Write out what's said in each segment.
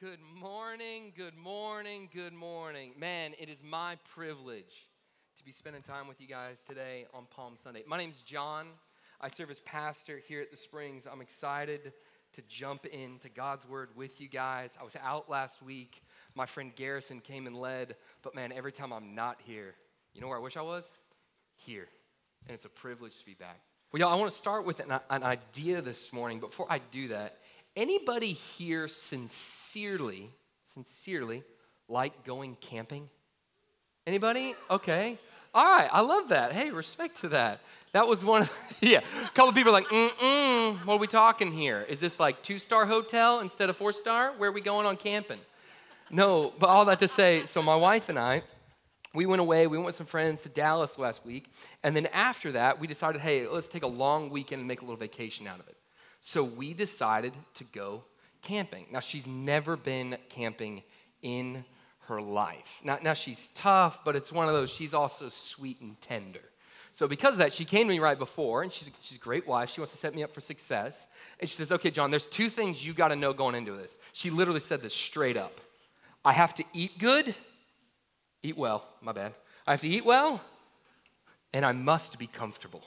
Good morning, good morning, good morning. Man, it is my privilege to be spending time with you guys today on Palm Sunday. My name's John. I serve as pastor here at the Springs. I'm excited to jump into God's Word with you guys. I was out last week. My friend Garrison came and led, but man, every time I'm not here, you know where I wish I was? Here. And it's a privilege to be back. Well, y'all, I want to start with an, an idea this morning. Before I do that, anybody here sincerely, sincerely like going camping? Anybody? Okay. All right, I love that. Hey, respect to that. That was one of, yeah, a couple people like, mm-mm, what are we talking here? Is this like two-star hotel instead of four-star? Where are we going on camping? No, but all that to say, so my wife and I, we went away, we went with some friends to Dallas last week, and then after that, we decided, hey, let's take a long weekend and make a little vacation out of it. So we decided to go camping. Now, she's never been camping in her life. Now, now she's tough, but it's one of those, she's also sweet and tender. So because of that, she came to me right before, and she's, she's a great wife. She wants to set me up for success. And she says, okay, John, there's two things you got to know going into this. She literally said this straight up. I have to eat good, eat well, my bad. I have to eat well, and I must be comfortable,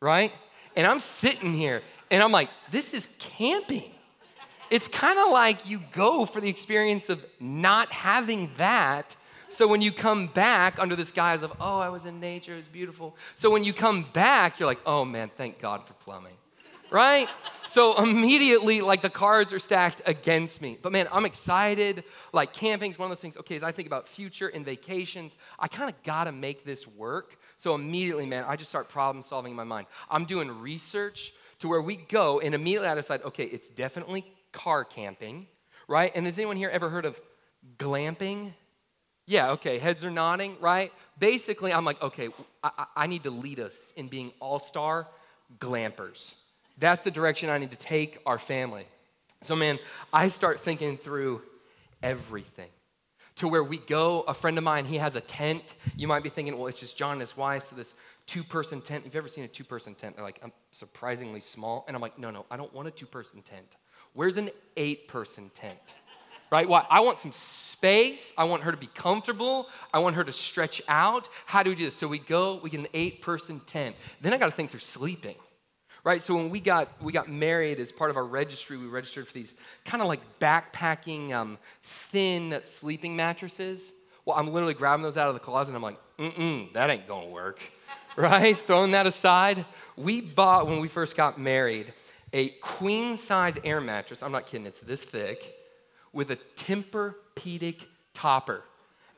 right? And I'm sitting here, and I'm like, this is camping. It's kind of like you go for the experience of not having that. So when you come back under this guise of, oh, I was in nature, it was beautiful. So when you come back, you're like, oh man, thank God for plumbing, right? so immediately, like the cards are stacked against me. But man, I'm excited. Like camping's one of those things, okay, as I think about future and vacations, I kind of gotta make this work. So immediately, man, I just start problem solving in my mind. I'm doing research to where we go, and immediately I decide, okay, it's definitely car camping, right? And has anyone here ever heard of glamping? Yeah, okay, heads are nodding, right? Basically, I'm like, okay, I, I need to lead us in being all star glampers. That's the direction I need to take our family. So, man, I start thinking through everything to where we go. A friend of mine, he has a tent. You might be thinking, well, it's just John and his wife, so this two person tent. You've ever seen a two person tent, they're like, I'm surprisingly small. And I'm like, no, no, I don't want a two person tent. Where's an eight person tent? Right? Why? I want some space. I want her to be comfortable. I want her to stretch out. How do we do this? So we go, we get an eight person tent. Then I got to think through sleeping right? So when we got we got married as part of our registry we registered for these kind of like backpacking um, thin sleeping mattresses. Well i'm literally grabbing those out of the closet and i'm like mm-mm that ain't gonna work right? Throwing that aside. We bought when we first got married a queen size air mattress i'm not kidding it's this thick with a tempur-pedic topper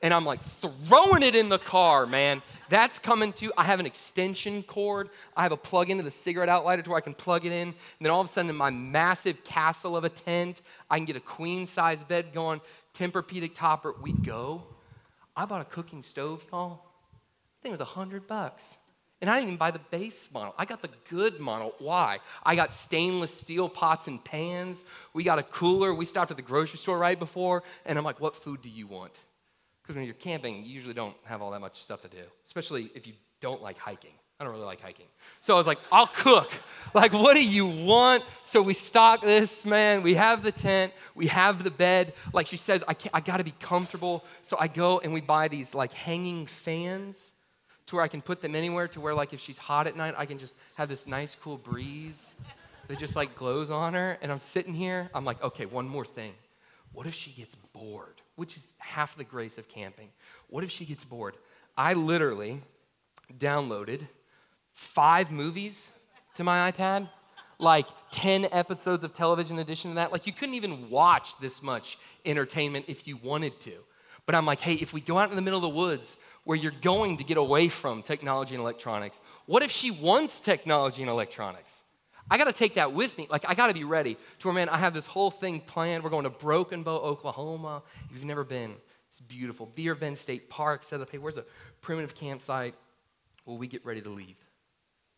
and I'm like throwing it in the car, man. That's coming to, I have an extension cord. I have a plug into the cigarette outlighter to where I can plug it in. And then all of a sudden, in my massive castle of a tent, I can get a queen size bed going, Tempur-Pedic topper. We go. I bought a cooking stove, y'all. I think it was a hundred bucks. And I didn't even buy the base model. I got the good model. Why? I got stainless steel pots and pans. We got a cooler. We stopped at the grocery store right before. And I'm like, what food do you want? Because when you're camping, you usually don't have all that much stuff to do, especially if you don't like hiking. I don't really like hiking. So I was like, I'll cook. Like, what do you want? So we stock this, man. We have the tent, we have the bed. Like she says, I, can't, I gotta be comfortable. So I go and we buy these like hanging fans to where I can put them anywhere to where, like, if she's hot at night, I can just have this nice, cool breeze that just like glows on her. And I'm sitting here, I'm like, okay, one more thing. What if she gets bored? Which is half the grace of camping. What if she gets bored? I literally downloaded five movies to my iPad, like 10 episodes of television addition to that. Like, you couldn't even watch this much entertainment if you wanted to. But I'm like, hey, if we go out in the middle of the woods where you're going to get away from technology and electronics, what if she wants technology and electronics? I got to take that with me. Like, I got to be ready to where, man, I have this whole thing planned. We're going to Broken Bow, Oklahoma. If you've never been, it's beautiful. Beavers Bend State Park set up. Hey, where's a primitive campsite? Well, we get ready to leave.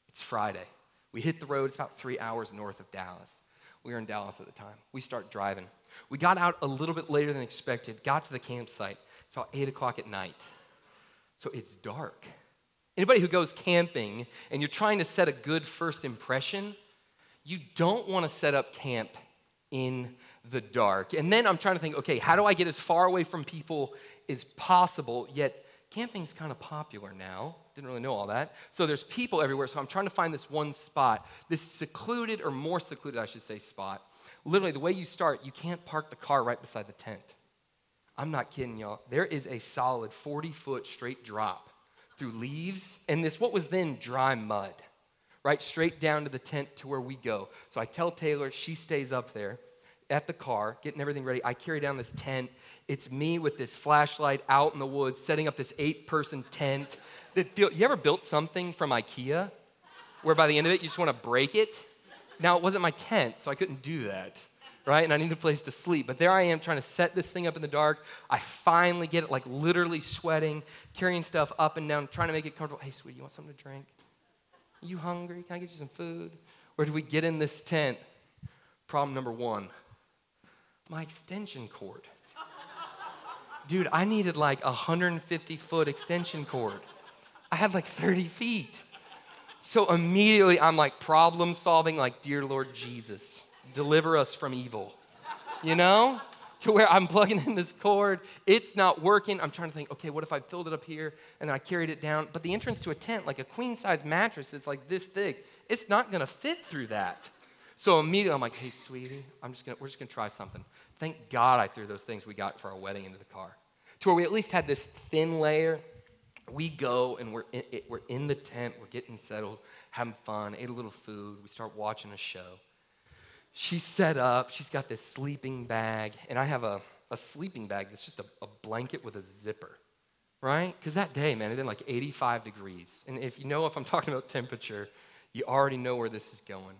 It's Friday. We hit the road. It's about three hours north of Dallas. We were in Dallas at the time. We start driving. We got out a little bit later than expected, got to the campsite. It's about 8 o'clock at night. So it's dark. Anybody who goes camping and you're trying to set a good first impression, you don't want to set up camp in the dark. And then I'm trying to think, okay, how do I get as far away from people as possible, yet camping's kind of popular now. Didn't really know all that. So there's people everywhere. So I'm trying to find this one spot, this secluded or more secluded, I should say, spot. Literally, the way you start, you can't park the car right beside the tent. I'm not kidding y'all. There is a solid 40 foot straight drop through leaves and this, what was then dry mud, right? Straight down to the tent to where we go. So I tell Taylor, she stays up there at the car, getting everything ready. I carry down this tent. It's me with this flashlight out in the woods, setting up this eight person tent. That feel, you ever built something from IKEA where by the end of it you just want to break it? Now, it wasn't my tent, so I couldn't do that, right? And I need a place to sleep. But there I am trying to set this thing up in the dark. I finally get it, like literally sweating, carrying stuff up and down, trying to make it comfortable. Hey, sweetie, you want something to drink? Are you hungry? Can I get you some food? Where do we get in this tent? Problem number one my extension cord. Dude, I needed like a 150 foot extension cord. I had like 30 feet. So immediately I'm like problem solving, like, Dear Lord Jesus, deliver us from evil. You know? To where I'm plugging in this cord, it's not working. I'm trying to think, okay, what if I filled it up here and then I carried it down? But the entrance to a tent, like a queen size mattress, is like this thick. It's not gonna fit through that. So immediately I'm like, hey, sweetie, I'm just gonna, we're just gonna try something. Thank God I threw those things we got for our wedding into the car. To where we at least had this thin layer. We go and we're in, we're in the tent, we're getting settled, having fun, ate a little food, we start watching a show. She's set up, she's got this sleeping bag, and I have a, a sleeping bag that's just a, a blanket with a zipper, right? Because that day, man, it been like 85 degrees. And if you know if I'm talking about temperature, you already know where this is going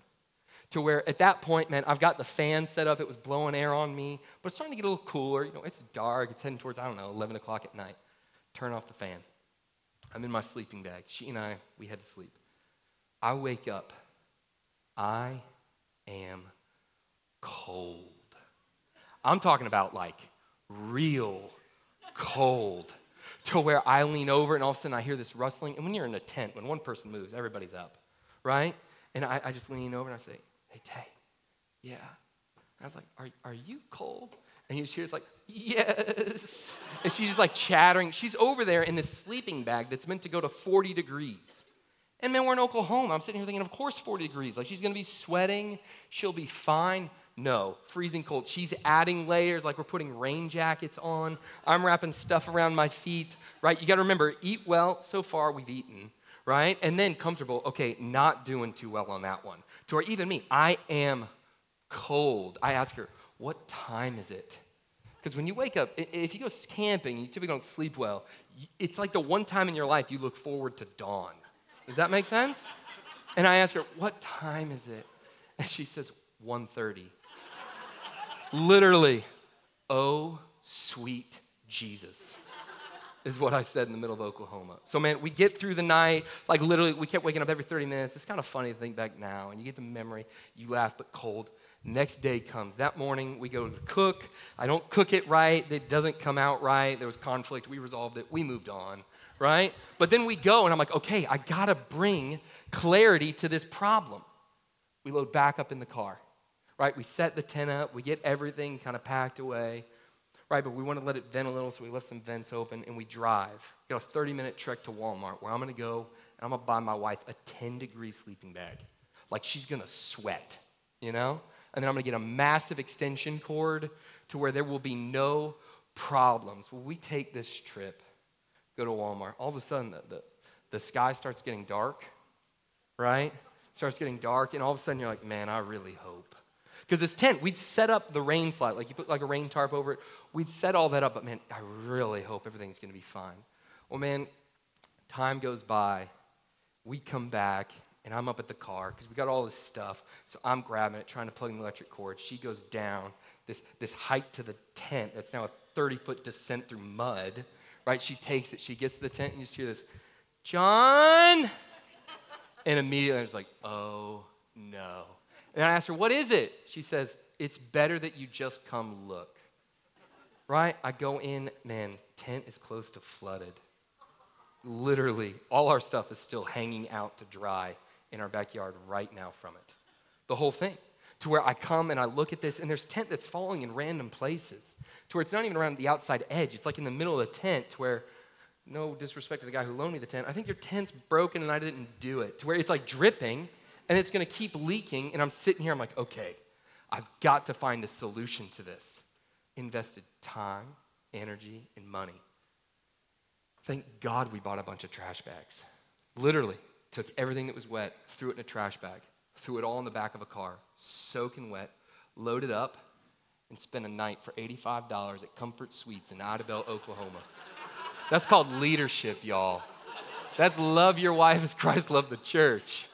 to where at that point, man, I've got the fan set up. It was blowing air on me, but it's starting to get a little cooler. You know, it's dark. It's heading towards, I don't know, 11 o'clock at night. Turn off the fan. I'm in my sleeping bag. She and I, we had to sleep. I wake up. I am cold. I'm talking about like real cold to where I lean over and all of a sudden I hear this rustling. And when you're in a tent, when one person moves, everybody's up, right? And I, I just lean over and I say, Hey, Tay, yeah. And I was like, Are, are you cold? And she was like, Yes. And she's just like chattering. She's over there in this sleeping bag that's meant to go to 40 degrees. And man, we're in Oklahoma. I'm sitting here thinking, of course, 40 degrees. Like she's gonna be sweating. She'll be fine. No, freezing cold. She's adding layers like we're putting rain jackets on. I'm wrapping stuff around my feet, right? You gotta remember, eat well. So far, we've eaten, right? And then comfortable. Okay, not doing too well on that one to where even me, I am cold. I ask her, What time is it? Because when you wake up, if you go camping, you typically don't sleep well. It's like the one time in your life you look forward to dawn. Does that make sense? And I ask her, What time is it? And she says, 1.30. Literally, oh, sweet Jesus is what I said in the middle of Oklahoma. So, man, we get through the night. Like, literally, we kept waking up every 30 minutes. It's kind of funny to think back now. And you get the memory, you laugh, but cold. Next day comes. That morning, we go to cook. I don't cook it right. It doesn't come out right. There was conflict. We resolved it. We moved on, right? But then we go, and I'm like, okay, I got to bring clarity to this problem. We load back up in the car, right? We set the tent up. We get everything kind of packed away right? But we want to let it vent a little, so we left some vents open and we drive. Know, a 30 minute trek to Walmart where I'm going to go and I'm going to buy my wife a 10 degree sleeping bag. Like she's going to sweat, you know? And then I'm going to get a massive extension cord to where there will be no problems. Well, we take this trip, go to Walmart. All of a sudden, the, the, the sky starts getting dark, right? Starts getting dark, and all of a sudden you're like, man, I really hope. Because this tent, we'd set up the rain flat, like you put like a rain tarp over it. We'd set all that up, but man, I really hope everything's gonna be fine. Well, man, time goes by. We come back, and I'm up at the car because we got all this stuff. So I'm grabbing it, trying to plug in the electric cord. She goes down this, this hike to the tent that's now a 30 foot descent through mud, right? She takes it, she gets to the tent, and you just hear this, John! And immediately I was like, oh no. And I asked her, what is it? She says, it's better that you just come look right? I go in, man, tent is close to flooded. Literally, all our stuff is still hanging out to dry in our backyard right now from it. The whole thing. to where I come and I look at this and there's tent that's falling in random places to where it's not even around the outside edge. It's like in the middle of the tent where, no disrespect to the guy who loaned me the tent, I think your tent's broken and I didn't do it. To where it's like dripping and it's gonna keep leaking. And I'm sitting here, I'm like, okay, I've got to find a solution to this. Invested time, energy, and money. Thank God we bought a bunch of trash bags. Literally, took everything that was wet, threw it in a trash bag, threw it all in the back of a car, soaking wet, loaded up, and spent a night for $85 at Comfort Suites in Idabel, Oklahoma. That's called leadership, y'all. That's love your wife as Christ loved the church.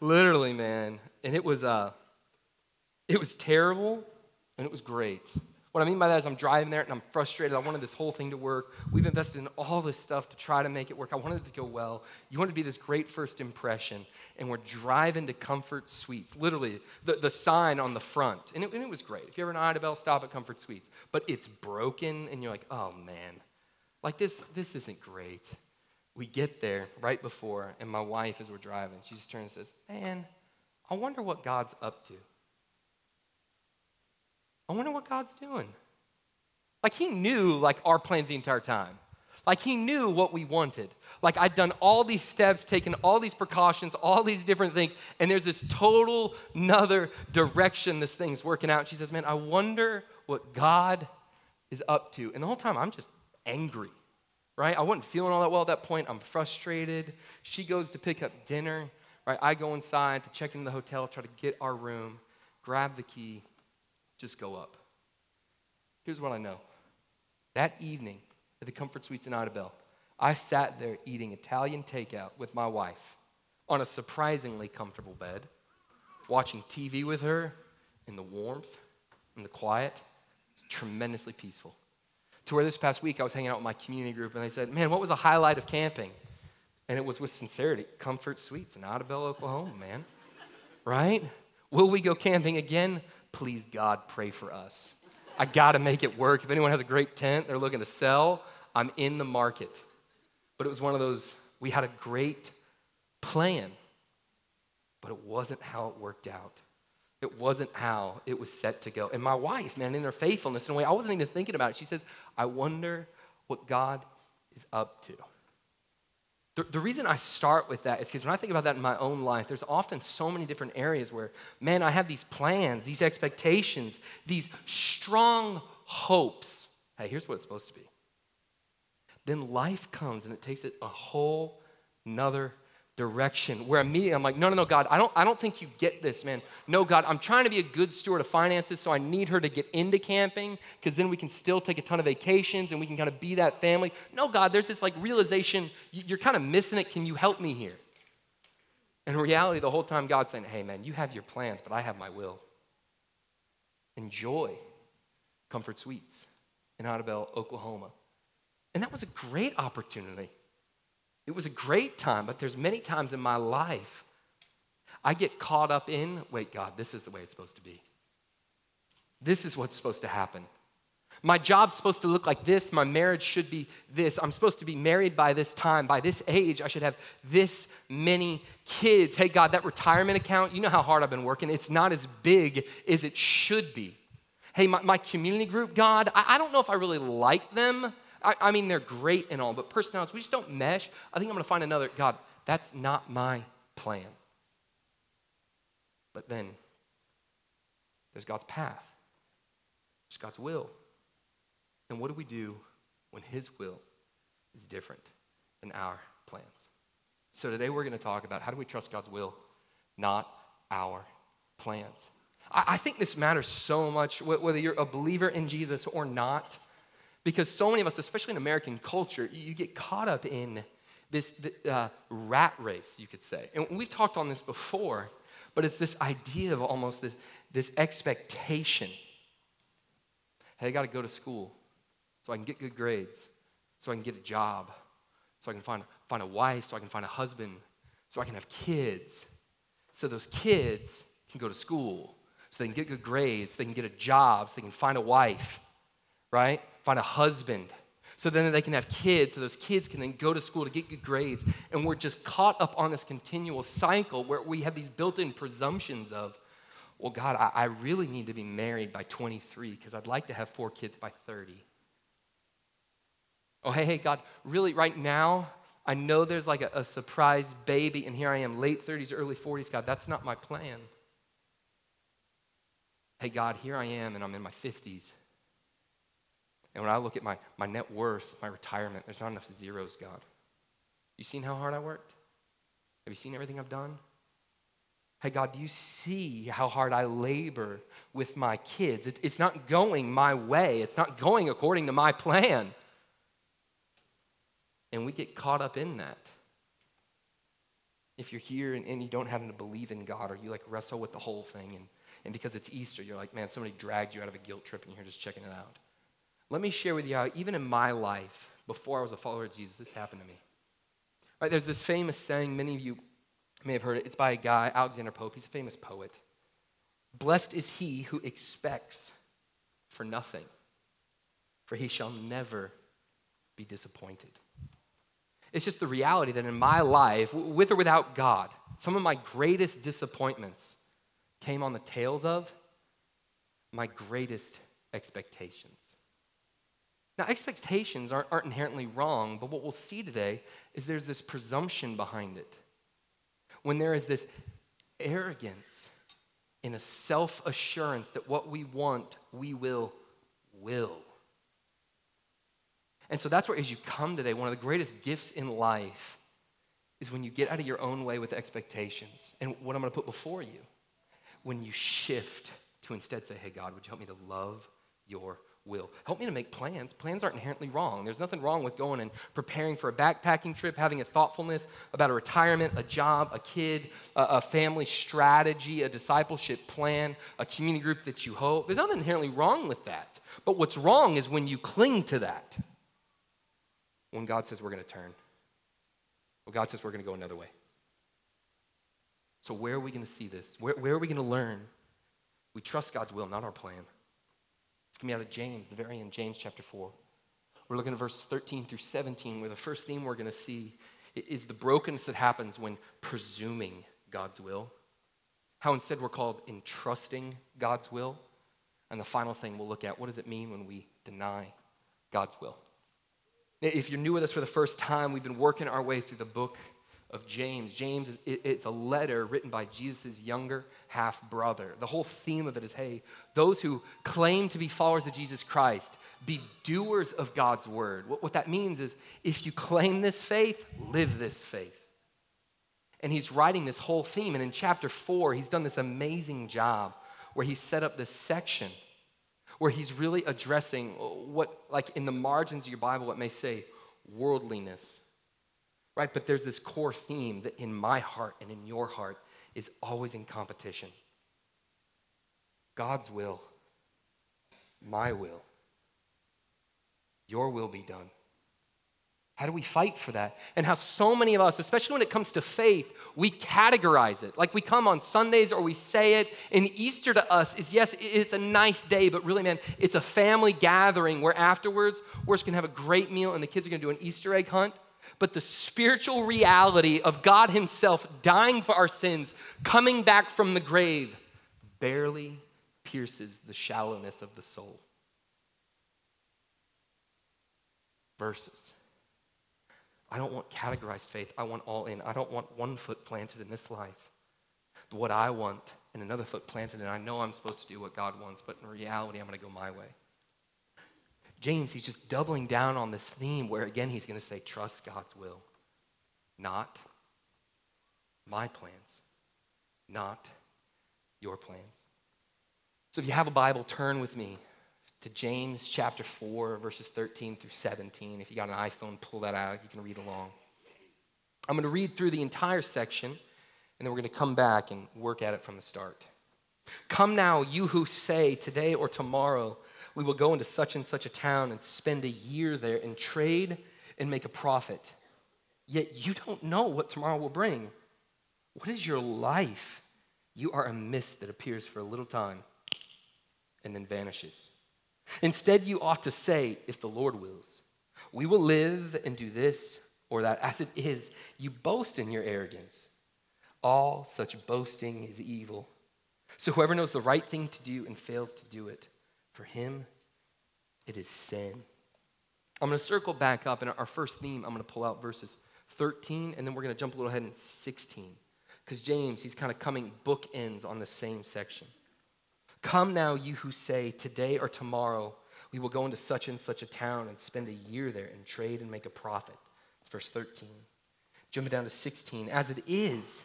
Literally, man. And it was uh it was terrible and it was great. What I mean by that is I'm driving there and I'm frustrated. I wanted this whole thing to work. We've invested in all this stuff to try to make it work. I wanted it to go well. You want to be this great first impression. And we're driving to Comfort Suites. Literally, the, the sign on the front. And it, and it was great. If you're ever in Idabel, stop at Comfort Suites. But it's broken and you're like, oh man, like this, this isn't great. We get there right before, and my wife, as we're driving, she just turns and says, man, I wonder what God's up to. I wonder what God's doing. Like he knew like our plans the entire time. Like he knew what we wanted. Like I'd done all these steps, taken all these precautions, all these different things, and there's this total another direction this thing's working out. she says, Man, I wonder what God is up to. And the whole time I'm just angry, right? I wasn't feeling all that well at that point. I'm frustrated. She goes to pick up dinner, right? I go inside to check into the hotel, try to get our room, grab the key, just go up. Here's what I know. That evening at the Comfort Suites in Idabel, I sat there eating Italian takeout with my wife on a surprisingly comfortable bed, watching TV with her in the warmth and the quiet. Tremendously peaceful. To where this past week I was hanging out with my community group and they said, Man, what was the highlight of camping? And it was with sincerity Comfort Suites in Idabel, Oklahoma, man. Right? Will we go camping again? please God, pray for us. I got to make it work. If anyone has a great tent they're looking to sell, I'm in the market. But it was one of those, we had a great plan, but it wasn't how it worked out. It wasn't how it was set to go. And my wife, man, in her faithfulness, in a way, I wasn't even thinking about it. She says, I wonder what God is up to. The, the reason I start with that is because when I think about that in my own life, there's often so many different areas where, man, I have these plans, these expectations, these strong hopes. Hey, here's what it's supposed to be. Then life comes and it takes it a whole nother direction where immediately I'm like, no, no, no, God, I don't, I don't think you get this, man. No, God, I'm trying to be a good steward of finances, so I need her to get into camping because then we can still take a ton of vacations and we can kind of be that family. No, God, there's this like realization, you're kind of missing it. Can you help me here? In reality, the whole time God's saying, hey, man, you have your plans, but I have my will. Enjoy Comfort Suites in Idabel, Oklahoma. And that was a great opportunity. It was a great time, but there's many times in my life I get caught up in, wait, God, this is the way it's supposed to be. This is what's supposed to happen. My job's supposed to look like this. My marriage should be this. I'm supposed to be married by this time. By this age, I should have this many kids. Hey, God, that retirement account, you know how hard I've been working. It's not as big as it should be. Hey, my, my community group, God, I, I don't know if I really like them. I, I mean, they're great and all, but personalities, we just don't mesh. I think I'm going to find another. God, that's not my plan. But then there's God's path, there's God's will. And what do we do when His will is different than our plans? So today we're going to talk about how do we trust God's will, not our plans. I, I think this matters so much, whether you're a believer in Jesus or not. Because so many of us, especially in American culture, you get caught up in this uh, rat race, you could say. And we've talked on this before, but it's this idea of almost this, this expectation. Hey, I got to go to school so I can get good grades, so I can get a job, so I can find, find a wife, so I can find a husband, so I can have kids. So those kids can go to school, so they can get good grades, they can get a job, so they can find a wife, right? Find a husband, so then they can have kids, so those kids can then go to school to get good grades. And we're just caught up on this continual cycle where we have these built in presumptions of well, God, I, I really need to be married by 23 because I'd like to have four kids by 30. Oh, hey, hey, God, really, right now, I know there's like a, a surprise baby, and here I am, late 30s, early 40s. God, that's not my plan. Hey, God, here I am, and I'm in my 50s. And when I look at my, my net worth, my retirement, there's not enough zeros, God. You seen how hard I worked? Have you seen everything I've done? Hey, God, do you see how hard I labor with my kids? It, it's not going my way, it's not going according to my plan. And we get caught up in that. If you're here and, and you don't happen to believe in God, or you like wrestle with the whole thing, and, and because it's Easter, you're like, man, somebody dragged you out of a guilt trip and you're just checking it out. Let me share with you how, even in my life, before I was a follower of Jesus, this happened to me. Right, there's this famous saying, many of you may have heard it. It's by a guy, Alexander Pope. He's a famous poet. Blessed is he who expects for nothing, for he shall never be disappointed. It's just the reality that in my life, with or without God, some of my greatest disappointments came on the tails of my greatest expectations. Now, expectations aren't, aren't inherently wrong, but what we'll see today is there's this presumption behind it. When there is this arrogance and a self assurance that what we want, we will will. And so that's where, as you come today, one of the greatest gifts in life is when you get out of your own way with expectations. And what I'm going to put before you, when you shift to instead say, hey, God, would you help me to love your will? Help me to make plans. Plans aren't inherently wrong. There's nothing wrong with going and preparing for a backpacking trip, having a thoughtfulness about a retirement, a job, a kid, a, a family strategy, a discipleship plan, a community group that you hope. There's nothing inherently wrong with that. But what's wrong is when you cling to that when God says we're going to turn. Well, God says we're going to go another way. So, where are we going to see this? Where, where are we going to learn? We trust God's will, not our plan. It's going to be out of James, the very end, James chapter 4. We're looking at verses 13 through 17, where the first theme we're going to see is the brokenness that happens when presuming God's will. How instead we're called entrusting God's will. And the final thing we'll look at what does it mean when we deny God's will? If you're new with us for the first time, we've been working our way through the book of James. James, is, it's a letter written by Jesus' younger half brother. The whole theme of it is hey, those who claim to be followers of Jesus Christ, be doers of God's word. What, what that means is if you claim this faith, live this faith. And he's writing this whole theme. And in chapter four, he's done this amazing job where he set up this section where he's really addressing what, like in the margins of your Bible, it may say worldliness, right? But there's this core theme that in my heart and in your heart is always in competition God's will, my will, your will be done. How do we fight for that? And how so many of us, especially when it comes to faith, we categorize it. Like we come on Sundays or we say it. And Easter to us is yes, it's a nice day, but really, man, it's a family gathering where afterwards we're just gonna have a great meal and the kids are gonna do an Easter egg hunt. But the spiritual reality of God Himself dying for our sins, coming back from the grave, barely pierces the shallowness of the soul. Verses. I don't want categorized faith. I want all in. I don't want one foot planted in this life. What I want and another foot planted, and I know I'm supposed to do what God wants, but in reality, I'm going to go my way. James, he's just doubling down on this theme where, again, he's going to say, trust God's will, not my plans, not your plans. So if you have a Bible, turn with me to James chapter 4, verses 13 through 17. If you got an iPhone, pull that out. You can read along. I'm going to read through the entire section, and then we're going to come back and work at it from the start. Come now, you who say, Today or tomorrow, we will go into such and such a town and spend a year there and trade and make a profit. Yet you don't know what tomorrow will bring. What is your life? You are a mist that appears for a little time and then vanishes. Instead, you ought to say, if the Lord wills, we will live and do this or that. As it is, you boast in your arrogance. All such boasting is evil. So whoever knows the right thing to do and fails to do it, for him it is sin. I'm going to circle back up, and our first theme, I'm going to pull out verses 13, and then we're going to jump a little ahead in 16. Because James, he's kind of coming bookends on the same section. Come now, you who say, Today or tomorrow we will go into such and such a town and spend a year there and trade and make a profit. It's verse 13. Jumping down to 16. As it is,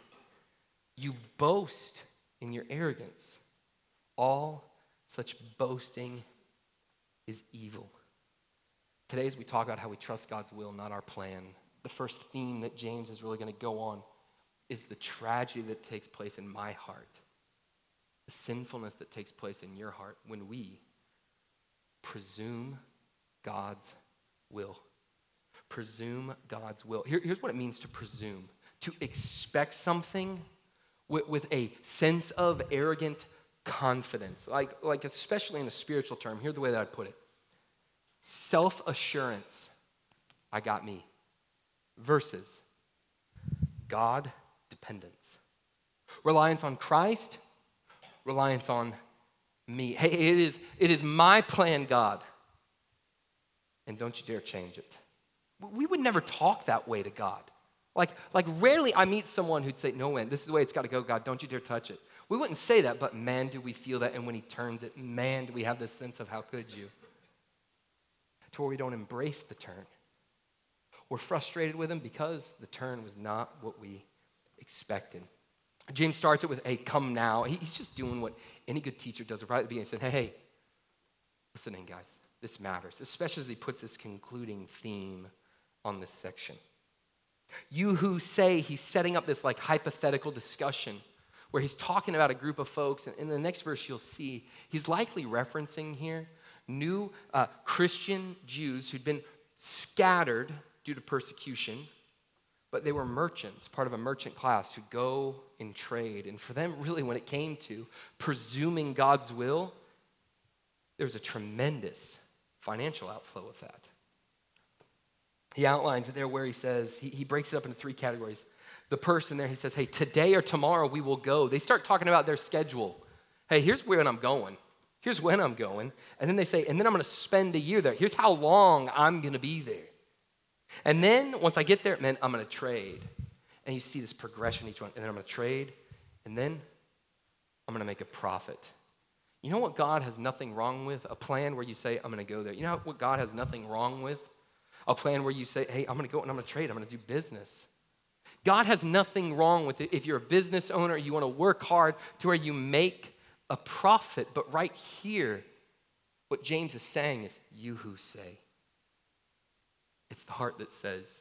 you boast in your arrogance. All such boasting is evil. Today, as we talk about how we trust God's will, not our plan, the first theme that James is really going to go on is the tragedy that takes place in my heart, the sinfulness that takes place in your heart when we presume God's will. Presume God's will. Here, here's what it means to presume to expect something with, with a sense of arrogant confidence, like, like especially in a spiritual term. Here's the way that I'd put it self assurance, I got me, versus God dependence. Reliance on Christ, reliance on me. Hey, it is, it is my plan, God. And don't you dare change it. We would never talk that way to God. Like, like rarely I meet someone who'd say, No, man, this is the way it's got to go, God. Don't you dare touch it. We wouldn't say that, but man, do we feel that. And when he turns it, man, do we have this sense of how could you? To where we don't embrace the turn. We're frustrated with him because the turn was not what we expected. James starts it with, hey, come now. He's just doing what any good teacher does right at the beginning. He said, hey, listen in, guys. This matters, especially as he puts this concluding theme on this section. You who say he's setting up this like hypothetical discussion where he's talking about a group of folks, and in the next verse you'll see he's likely referencing here new uh, Christian Jews who'd been scattered due to persecution, but they were merchants, part of a merchant class who go and trade. And for them, really, when it came to presuming God's will, there was a tremendous financial outflow with that. He outlines it there where he says, he, he breaks it up into three categories the person there, he says, Hey, today or tomorrow we will go. They start talking about their schedule. Hey, here's where I'm going. Here's when I'm going. And then they say, And then I'm going to spend a year there. Here's how long I'm going to be there. And then once I get there, man, I'm going to trade. And you see this progression each one. And then I'm going to trade. And then I'm going to make a profit. You know what God has nothing wrong with? A plan where you say, I'm going to go there. You know what God has nothing wrong with? A plan where you say, hey, I'm going to go and I'm going to trade. I'm going to do business. God has nothing wrong with it if you're a business owner, you want to work hard to where you make a profit. But right here, what James is saying is, you who say. It's the heart that says,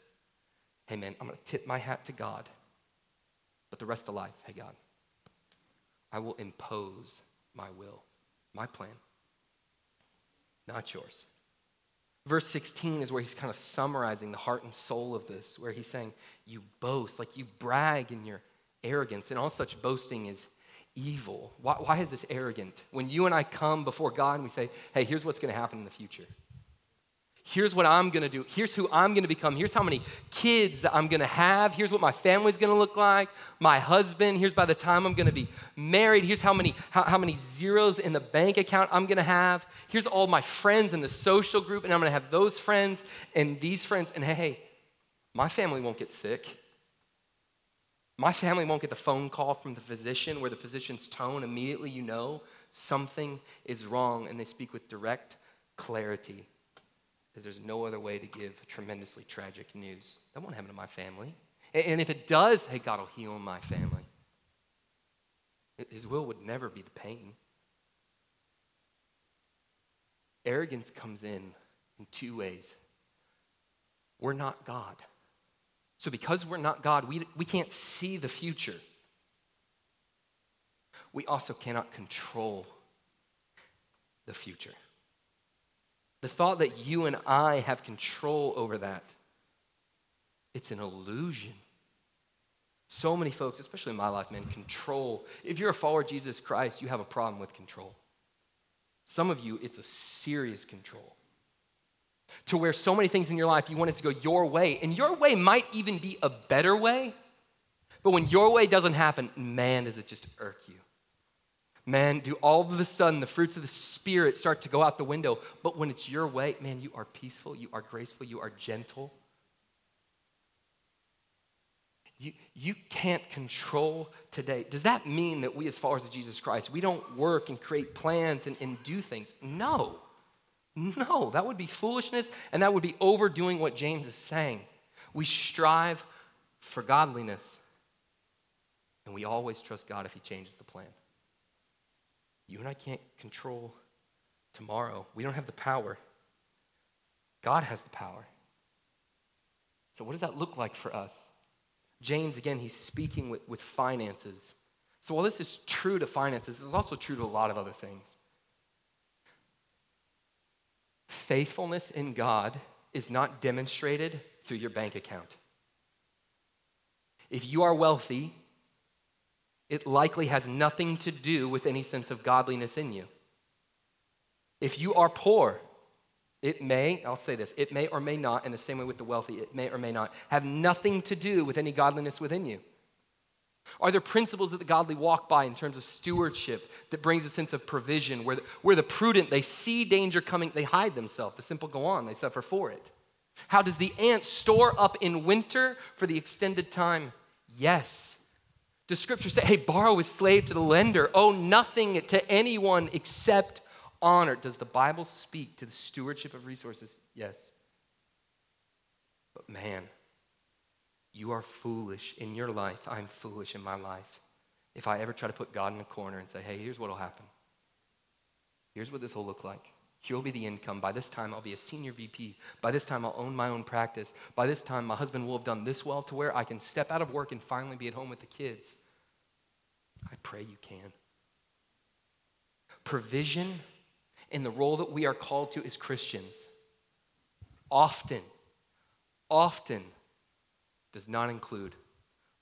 hey man, I'm going to tip my hat to God. But the rest of life, hey God, I will impose my will, my plan, not yours. Verse 16 is where he's kind of summarizing the heart and soul of this, where he's saying, You boast, like you brag in your arrogance, and all such boasting is evil. Why, why is this arrogant? When you and I come before God and we say, Hey, here's what's going to happen in the future. Here's what I'm gonna do. Here's who I'm gonna become. Here's how many kids I'm gonna have. Here's what my family's gonna look like. My husband. Here's by the time I'm gonna be married. Here's how many, how, how many zeros in the bank account I'm gonna have. Here's all my friends in the social group, and I'm gonna have those friends and these friends. And hey, my family won't get sick. My family won't get the phone call from the physician where the physician's tone immediately you know something is wrong, and they speak with direct clarity because there's no other way to give tremendously tragic news. That won't happen to my family. And if it does, hey, God will heal my family. His will would never be the pain. Arrogance comes in in two ways. We're not God. So, because we're not God, we, we can't see the future. We also cannot control the future. The thought that you and I have control over that, it's an illusion. So many folks, especially in my life, man, control. If you're a follower of Jesus Christ, you have a problem with control. Some of you, it's a serious control. To where so many things in your life, you want it to go your way. And your way might even be a better way. But when your way doesn't happen, man, does it just irk you. Man, do all of a sudden the fruits of the Spirit start to go out the window. But when it's your way, man, you are peaceful, you are graceful, you are gentle. You, you can't control today. Does that mean that we, as followers of Jesus Christ, we don't work and create plans and, and do things? No. No, that would be foolishness and that would be overdoing what James is saying. We strive for godliness and we always trust God if He changes the plan. You and I can't control tomorrow. We don't have the power. God has the power. So, what does that look like for us? James, again, he's speaking with, with finances. So, while this is true to finances, it's also true to a lot of other things. Faithfulness in God is not demonstrated through your bank account. If you are wealthy, it likely has nothing to do with any sense of godliness in you. If you are poor, it may, I'll say this, it may or may not, in the same way with the wealthy, it may or may not, have nothing to do with any godliness within you. Are there principles that the godly walk by in terms of stewardship that brings a sense of provision, where the, where the prudent, they see danger coming, they hide themselves. The simple go on, they suffer for it. How does the ant store up in winter for the extended time? Yes. Does scripture say, hey, borrow is slave to the lender, owe nothing to anyone except honor. Does the Bible speak to the stewardship of resources? Yes. But man, you are foolish in your life. I'm foolish in my life. If I ever try to put God in a corner and say, hey, here's what will happen. Here's what this will look like. Here will be the income. By this time, I'll be a senior VP. By this time, I'll own my own practice. By this time, my husband will have done this well to where I can step out of work and finally be at home with the kids. I pray you can. Provision in the role that we are called to as Christians often, often does not include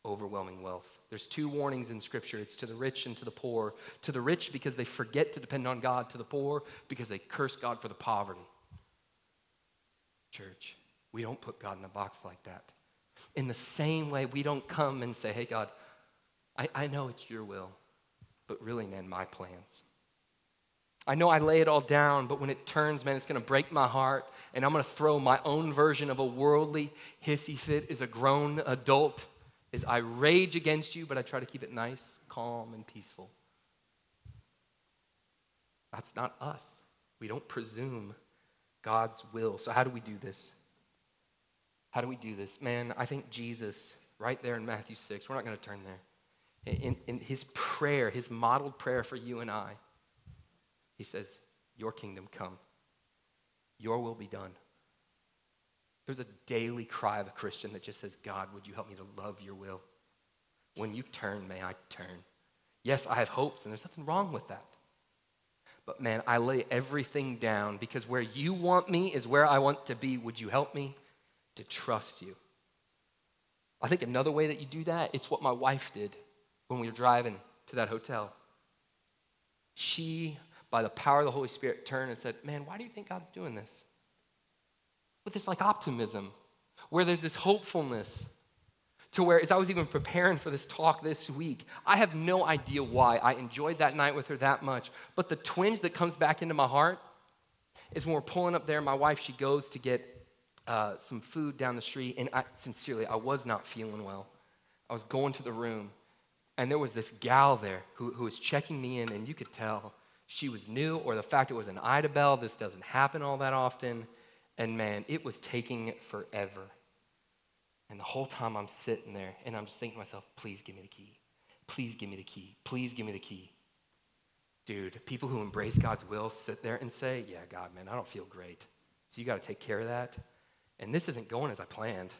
overwhelming wealth. There's two warnings in Scripture it's to the rich and to the poor. To the rich, because they forget to depend on God, to the poor, because they curse God for the poverty. Church, we don't put God in a box like that. In the same way, we don't come and say, hey, God, I, I know it's your will, but really, man, my plans. I know I lay it all down, but when it turns, man, it's going to break my heart, and I'm going to throw my own version of a worldly hissy fit as a grown adult. Is I rage against you, but I try to keep it nice, calm, and peaceful. That's not us. We don't presume God's will. So, how do we do this? How do we do this? Man, I think Jesus, right there in Matthew 6, we're not going to turn there. In, in his prayer, his modeled prayer for you and I, he says, Your kingdom come, your will be done. There's a daily cry of a Christian that just says, God, would you help me to love your will? When you turn, may I turn. Yes, I have hopes, and there's nothing wrong with that. But man, I lay everything down because where you want me is where I want to be. Would you help me to trust you? I think another way that you do that, it's what my wife did when we were driving to that hotel. She by the power of the Holy Spirit, turned and said, Man, why do you think God's doing this? With this like optimism, where there's this hopefulness, to where as I was even preparing for this talk this week, I have no idea why I enjoyed that night with her that much. But the twinge that comes back into my heart is when we're pulling up there, my wife, she goes to get uh, some food down the street, and I, sincerely, I was not feeling well. I was going to the room, and there was this gal there who, who was checking me in, and you could tell she was new or the fact it was an Idabel. This doesn't happen all that often. And man, it was taking forever. And the whole time I'm sitting there and I'm just thinking to myself, please give me the key. Please give me the key. Please give me the key. Dude, people who embrace God's will sit there and say, yeah, God, man, I don't feel great. So you got to take care of that. And this isn't going as I planned.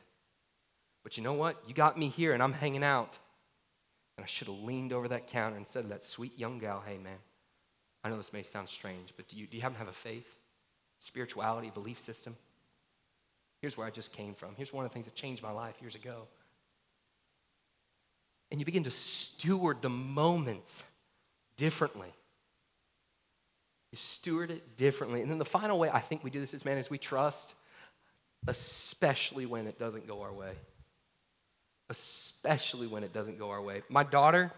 But you know what? You got me here and I'm hanging out. And I should have leaned over that counter and said to that sweet young gal, hey, man, I know this may sound strange, but do you, do you happen to have a faith, spirituality, belief system? Here's where I just came from. Here's one of the things that changed my life years ago. And you begin to steward the moments differently. You steward it differently. And then the final way I think we do this as man is we trust, especially when it doesn't go our way. Especially when it doesn't go our way. My daughter,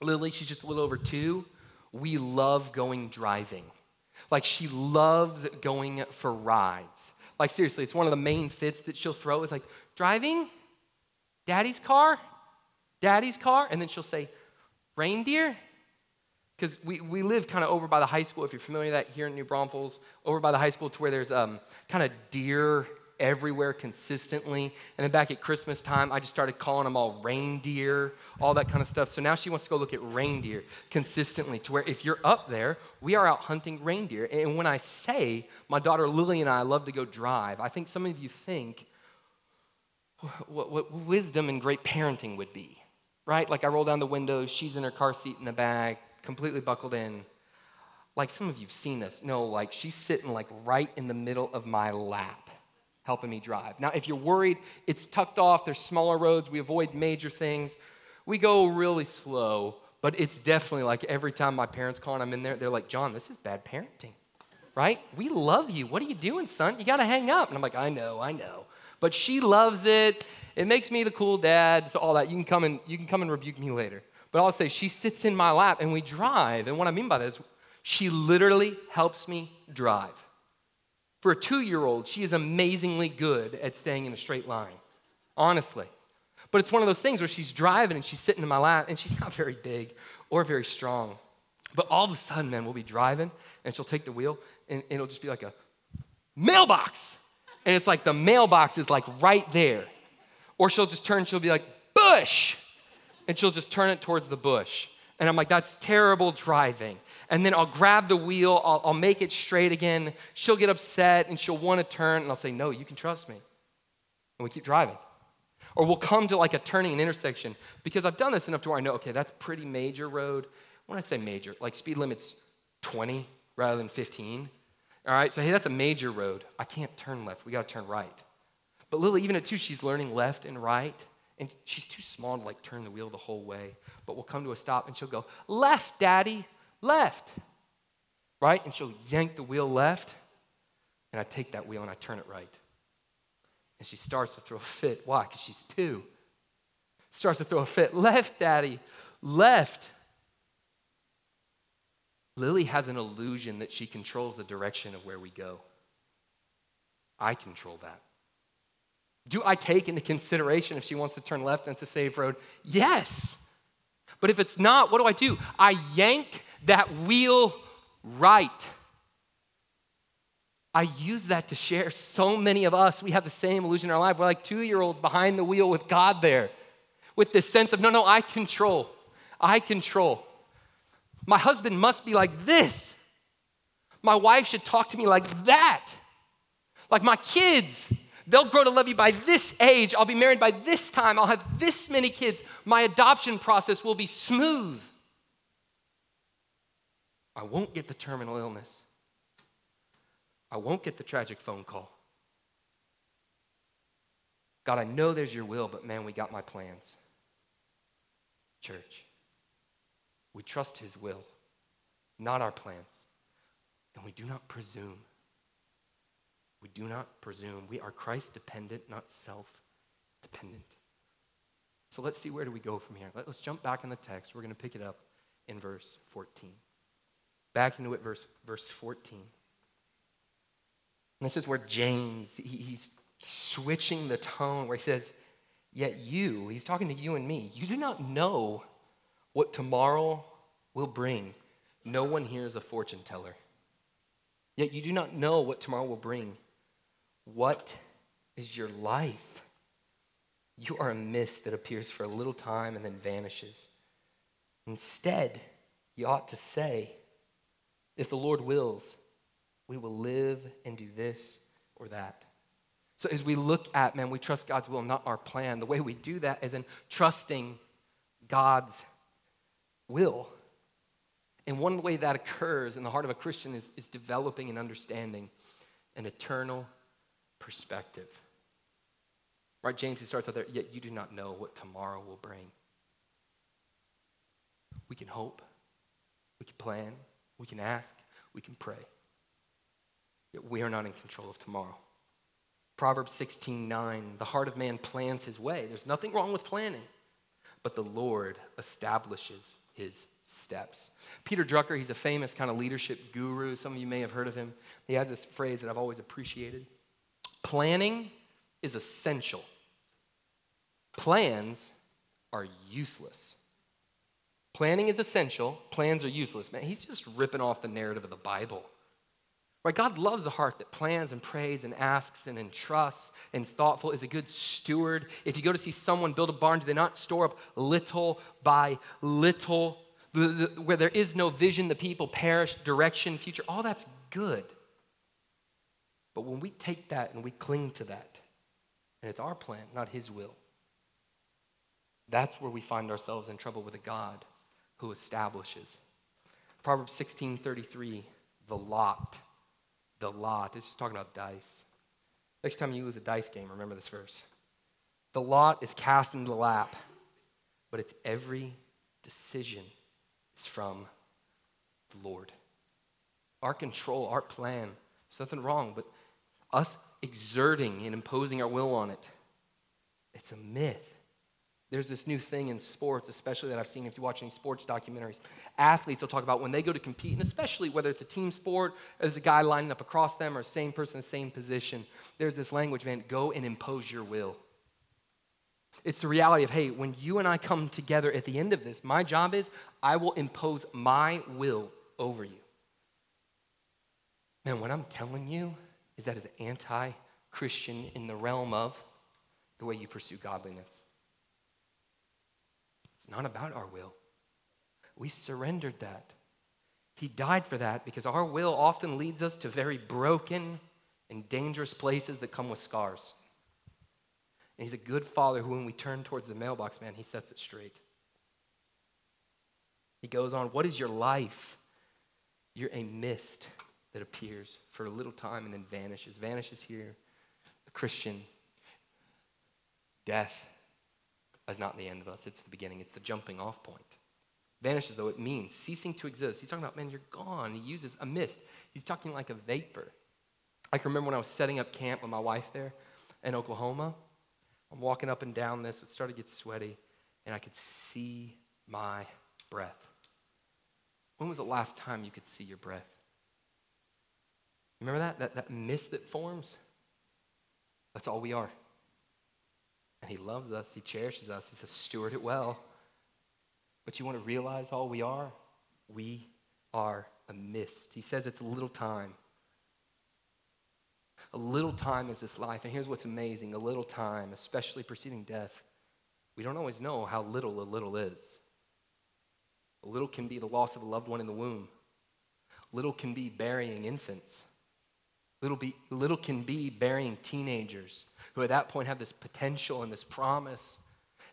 Lily, she's just a little over two we love going driving. Like she loves going for rides. Like seriously, it's one of the main fits that she'll throw is like, driving? Daddy's car? Daddy's car? And then she'll say, reindeer? Because we, we live kind of over by the high school, if you're familiar with that here in New Braunfels, over by the high school to where there's um, kind of deer everywhere consistently. And then back at Christmas time, I just started calling them all reindeer, all that kind of stuff. So now she wants to go look at reindeer consistently to where if you're up there, we are out hunting reindeer. And when I say my daughter Lily and I love to go drive, I think some of you think what, what wisdom and great parenting would be, right? Like I roll down the window, she's in her car seat in the back, completely buckled in. Like some of you've seen this. No, like she's sitting like right in the middle of my lap helping me drive. Now, if you're worried, it's tucked off, there's smaller roads, we avoid major things. We go really slow, but it's definitely like every time my parents call and I'm in there, they're like, John, this is bad parenting, right? We love you. What are you doing, son? You got to hang up. And I'm like, I know, I know. But she loves it. It makes me the cool dad, so all that. You can come and, you can come and rebuke me later. But I'll say, she sits in my lap and we drive. And what I mean by that is, she literally helps me drive. For a two year old, she is amazingly good at staying in a straight line, honestly. But it's one of those things where she's driving and she's sitting in my lap and she's not very big or very strong. But all of a sudden, man, we'll be driving and she'll take the wheel and it'll just be like a mailbox. And it's like the mailbox is like right there. Or she'll just turn, she'll be like, bush. And she'll just turn it towards the bush. And I'm like, that's terrible driving and then I'll grab the wheel, I'll, I'll make it straight again. She'll get upset and she'll want to turn, and I'll say, No, you can trust me. And we keep driving. Or we'll come to like a turning an intersection because I've done this enough to where I know, okay, that's pretty major road. When I say major, like speed limit's 20 rather than 15. All right, so hey, that's a major road. I can't turn left. We got to turn right. But Lily, even at two, she's learning left and right, and she's too small to like turn the wheel the whole way. But we'll come to a stop and she'll go, Left, Daddy left. Right? And she'll yank the wheel left, and I take that wheel and I turn it right. And she starts to throw a fit. Why? Because she's two. Starts to throw a fit. Left, Daddy, left. Lily has an illusion that she controls the direction of where we go. I control that. Do I take into consideration if she wants to turn left and it's a safe road? Yes. But if it's not, what do I do? I yank that wheel right. I use that to share so many of us. We have the same illusion in our life. We're like two year olds behind the wheel with God there, with this sense of, no, no, I control. I control. My husband must be like this. My wife should talk to me like that. Like my kids, they'll grow to love you by this age. I'll be married by this time. I'll have this many kids. My adoption process will be smooth. I won't get the terminal illness. I won't get the tragic phone call. God, I know there's your will, but man, we got my plans. Church, we trust his will, not our plans. And we do not presume. We do not presume. We are Christ dependent, not self dependent. So let's see where do we go from here. Let's jump back in the text. We're going to pick it up in verse 14. Back into it, verse, verse 14. And this is where James, he, he's switching the tone where he says, Yet you, he's talking to you and me, you do not know what tomorrow will bring. No one here is a fortune teller. Yet you do not know what tomorrow will bring. What is your life? You are a mist that appears for a little time and then vanishes. Instead, you ought to say, if the Lord wills, we will live and do this or that. So as we look at, man, we trust God's will, not our plan. The way we do that is in trusting God's will. And one way that occurs in the heart of a Christian is, is developing and understanding an eternal perspective. Right, James, he starts out there, yet you do not know what tomorrow will bring. We can hope, we can plan, we can ask, we can pray. Yet we are not in control of tomorrow. Proverbs 16 9, the heart of man plans his way. There's nothing wrong with planning, but the Lord establishes his steps. Peter Drucker, he's a famous kind of leadership guru. Some of you may have heard of him. He has this phrase that I've always appreciated Planning is essential, plans are useless. Planning is essential, plans are useless. Man, he's just ripping off the narrative of the Bible. Right? God loves a heart that plans and prays and asks and entrusts and is thoughtful, is a good steward. If you go to see someone build a barn, do they not store up little by little? The, the, where there is no vision, the people perish, direction, future, all that's good. But when we take that and we cling to that, and it's our plan, not His will, that's where we find ourselves in trouble with a God who establishes. Proverbs 16:33, the lot the lot. It's just talking about dice. Next time you lose a dice game, remember this verse. The lot is cast into the lap, but its every decision is from the Lord. Our control, our plan, there's nothing wrong, but us exerting and imposing our will on it, it's a myth. There's this new thing in sports, especially that I've seen if you watch any sports documentaries. Athletes will talk about when they go to compete, and especially whether it's a team sport, there's a guy lining up across them or same person, in the same position. There's this language, man, go and impose your will. It's the reality of, hey, when you and I come together at the end of this, my job is I will impose my will over you. Man, what I'm telling you is that is anti Christian in the realm of the way you pursue godliness. It's not about our will. We surrendered that. He died for that because our will often leads us to very broken and dangerous places that come with scars. And he's a good father who, when we turn towards the mailbox, man, he sets it straight. He goes on, What is your life? You're a mist that appears for a little time and then vanishes. Vanishes here. A Christian, death is not the end of us, it's the beginning, it's the jumping off point. Vanishes, though, it means ceasing to exist. He's talking about, man, you're gone. He uses a mist. He's talking like a vapor. I can remember when I was setting up camp with my wife there in Oklahoma. I'm walking up and down this, it started to get sweaty, and I could see my breath. When was the last time you could see your breath? Remember that? That, that mist that forms? That's all we are. And He loves us, He cherishes us. He says, steward it well. But you want to realize all we are? We are a mist. He says it's a little time. A little time is this life. And here's what's amazing a little time, especially preceding death, we don't always know how little a little is. A little can be the loss of a loved one in the womb, little can be burying infants, little, be, little can be burying teenagers who at that point have this potential and this promise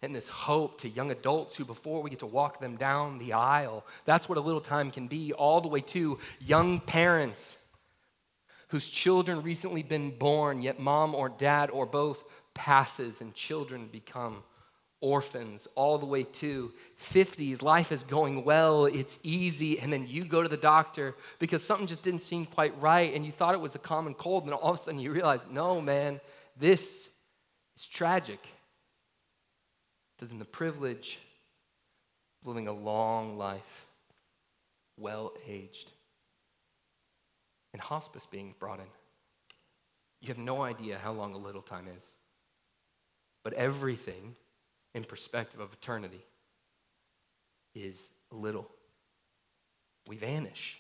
and this hope to young adults who, before we get to walk them down the aisle, that's what a little time can be, all the way to young parents whose children recently been born, yet mom or dad or both passes and children become orphans, all the way to 50s. Life is going well, it's easy, and then you go to the doctor because something just didn't seem quite right, and you thought it was a common cold, and all of a sudden you realize, no, man, this is tragic. To then the privilege of living a long life, well aged, and hospice being brought in. You have no idea how long a little time is. But everything in perspective of eternity is little. We vanish.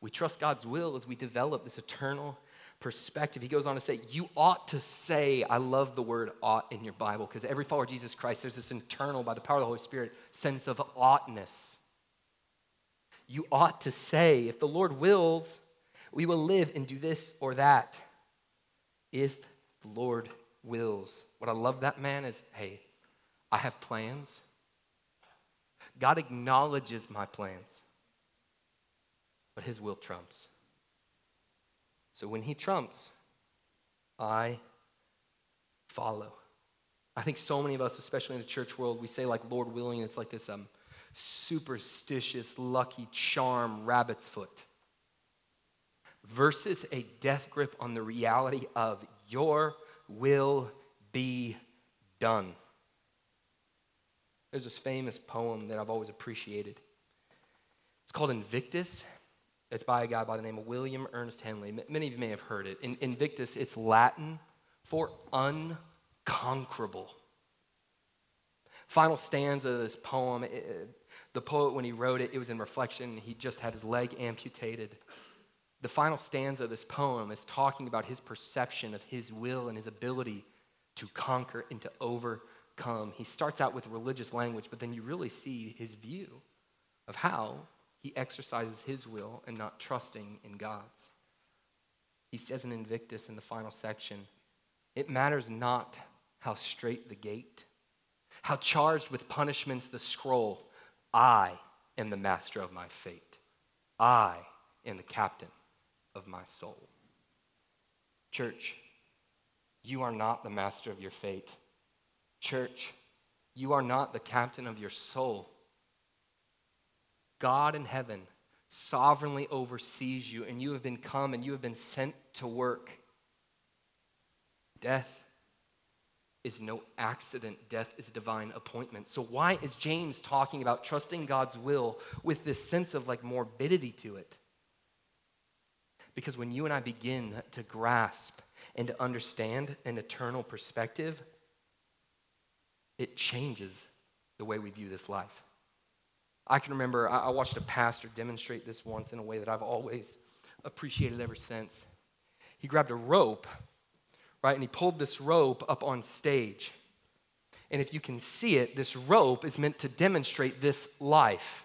We trust God's will as we develop this eternal perspective. He goes on to say, You ought to say, I love the word ought in your Bible, because every follower of Jesus Christ, there's this internal, by the power of the Holy Spirit, sense of oughtness. You ought to say, If the Lord wills, we will live and do this or that. If the Lord wills. What I love that man is, hey, I have plans. God acknowledges my plans, but his will trumps. So when he trumps, I follow. I think so many of us, especially in the church world, we say, like, Lord willing, it's like this um, superstitious, lucky charm, rabbit's foot, versus a death grip on the reality of your will be done. There's this famous poem that I've always appreciated. It's called Invictus. It's by a guy by the name of William Ernest Henley. Many of you may have heard it. In, Invictus, it's Latin for unconquerable. Final stanza of this poem, it, the poet, when he wrote it, it was in reflection. He just had his leg amputated. The final stanza of this poem is talking about his perception of his will and his ability to conquer and to overcome. He starts out with religious language, but then you really see his view of how he exercises his will and not trusting in God's. He says in Invictus in the final section, it matters not how straight the gate, how charged with punishments the scroll. I am the master of my fate. I am the captain of my soul. Church, you are not the master of your fate. Church, you are not the captain of your soul. God in heaven sovereignly oversees you, and you have been come and you have been sent to work. Death is no accident. Death is a divine appointment. So, why is James talking about trusting God's will with this sense of like morbidity to it? Because when you and I begin to grasp and to understand an eternal perspective, it changes the way we view this life. I can remember I watched a pastor demonstrate this once in a way that I've always appreciated ever since. He grabbed a rope, right, and he pulled this rope up on stage. And if you can see it, this rope is meant to demonstrate this life.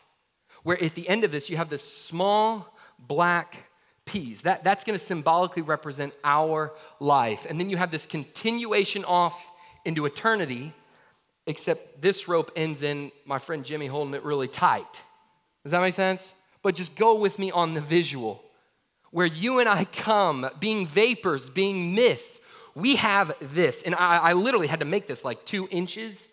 Where at the end of this, you have this small black piece. That, that's going to symbolically represent our life. And then you have this continuation off into eternity except this rope ends in my friend Jimmy holding it really tight. Does that make sense? But just go with me on the visual. Where you and I come, being vapors, being mist, we have this. And I, I literally had to make this like two inches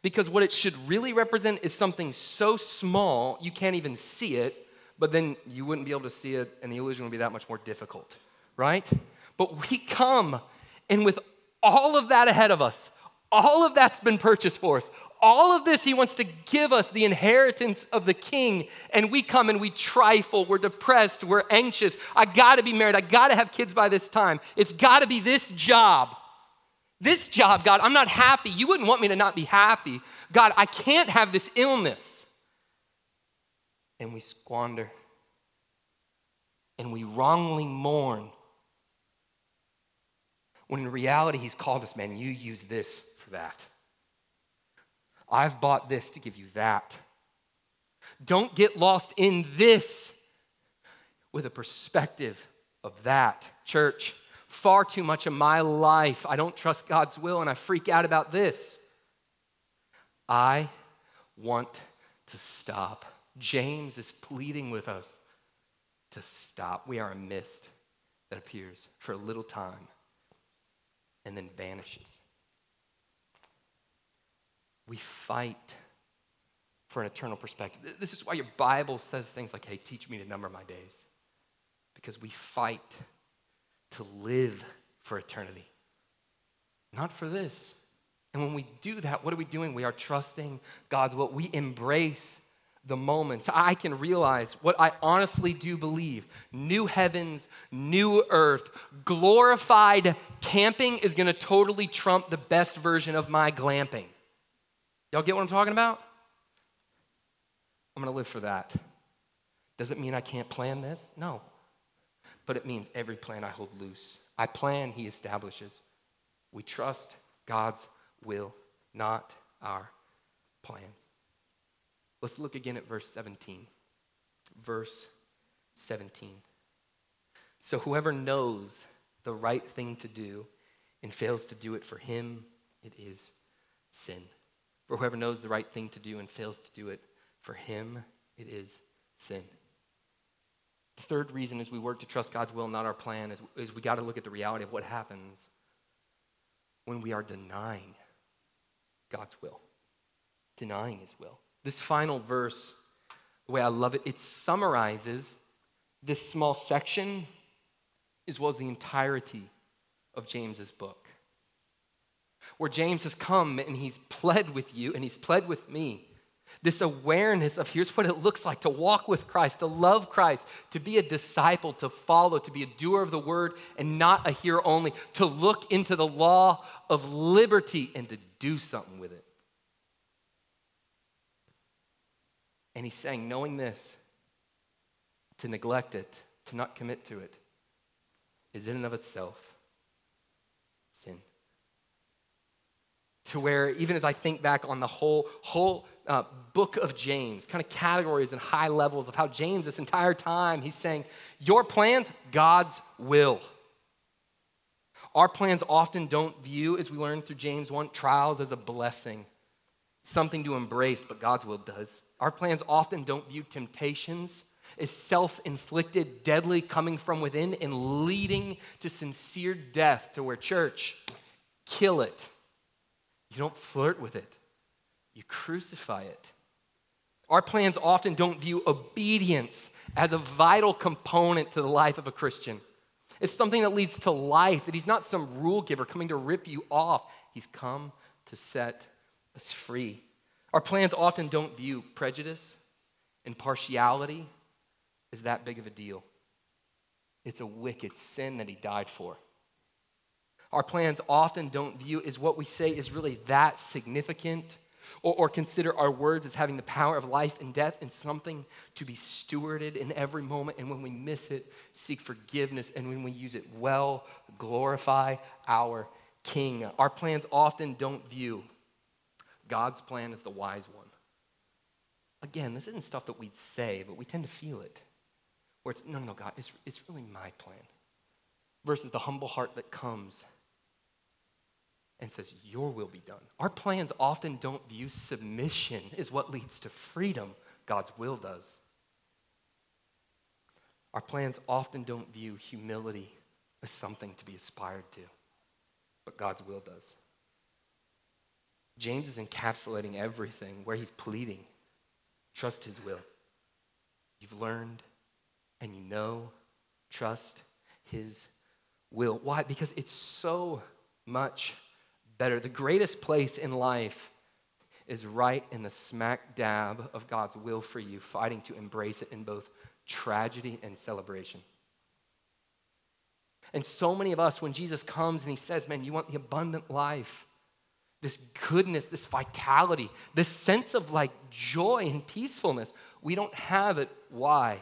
because what it should really represent is something so small you can't even see it, but then you wouldn't be able to see it and the illusion would be that much more difficult, right? But we come, and with all of that ahead of us, all of that's been purchased for us. All of this, he wants to give us the inheritance of the king. And we come and we trifle. We're depressed. We're anxious. I gotta be married. I gotta have kids by this time. It's gotta be this job. This job, God, I'm not happy. You wouldn't want me to not be happy. God, I can't have this illness. And we squander. And we wrongly mourn. When in reality, He's called us, man, you use this that. I've bought this to give you that. Don't get lost in this with a perspective of that. Church, far too much of my life, I don't trust God's will and I freak out about this. I want to stop. James is pleading with us to stop. We are a mist that appears for a little time and then vanishes. We fight for an eternal perspective. This is why your Bible says things like, hey, teach me to number my days. Because we fight to live for eternity, not for this. And when we do that, what are we doing? We are trusting God's will. We embrace the moments. I can realize what I honestly do believe new heavens, new earth, glorified camping is going to totally trump the best version of my glamping. Y'all get what I'm talking about? I'm going to live for that. Does it mean I can't plan this? No. But it means every plan I hold loose. I plan, He establishes. We trust God's will, not our plans. Let's look again at verse 17. Verse 17. So whoever knows the right thing to do and fails to do it for him, it is sin. For whoever knows the right thing to do and fails to do it, for him it is sin. The third reason is we work to trust God's will, not our plan, is, is we got to look at the reality of what happens when we are denying God's will, denying his will. This final verse, the way I love it, it summarizes this small section as well as the entirety of James's book where James has come and he's pled with you and he's pled with me this awareness of here's what it looks like to walk with Christ, to love Christ, to be a disciple, to follow, to be a doer of the word and not a hearer only, to look into the law of liberty and to do something with it. And he's saying, knowing this, to neglect it, to not commit to it, is in and of itself sin. To where, even as I think back on the whole, whole uh, book of James, kind of categories and high levels of how James, this entire time, he's saying, Your plans, God's will. Our plans often don't view, as we learn through James 1, trials as a blessing, something to embrace, but God's will does. Our plans often don't view temptations as self inflicted, deadly, coming from within, and leading to sincere death, to where, church, kill it. You don't flirt with it you crucify it. Our plans often don't view obedience as a vital component to the life of a Christian. It's something that leads to life, that He's not some rule giver coming to rip you off. He's come to set us free. Our plans often don't view prejudice and partiality as that big of a deal. It's a wicked sin that He died for. Our plans often don't view is what we say is really that significant or, or consider our words as having the power of life and death and something to be stewarded in every moment. And when we miss it, seek forgiveness. And when we use it well, glorify our King. Our plans often don't view God's plan as the wise one. Again, this isn't stuff that we'd say, but we tend to feel it. Where it's, no, no, no, God, it's, it's really my plan. Versus the humble heart that comes and says, Your will be done. Our plans often don't view submission as what leads to freedom, God's will does. Our plans often don't view humility as something to be aspired to, but God's will does. James is encapsulating everything where he's pleading trust his will. You've learned and you know, trust his will. Why? Because it's so much better. The greatest place in life is right in the smack dab of God's will for you, fighting to embrace it in both tragedy and celebration. And so many of us, when Jesus comes and he says, Man, you want the abundant life, this goodness, this vitality, this sense of like joy and peacefulness, we don't have it. Why?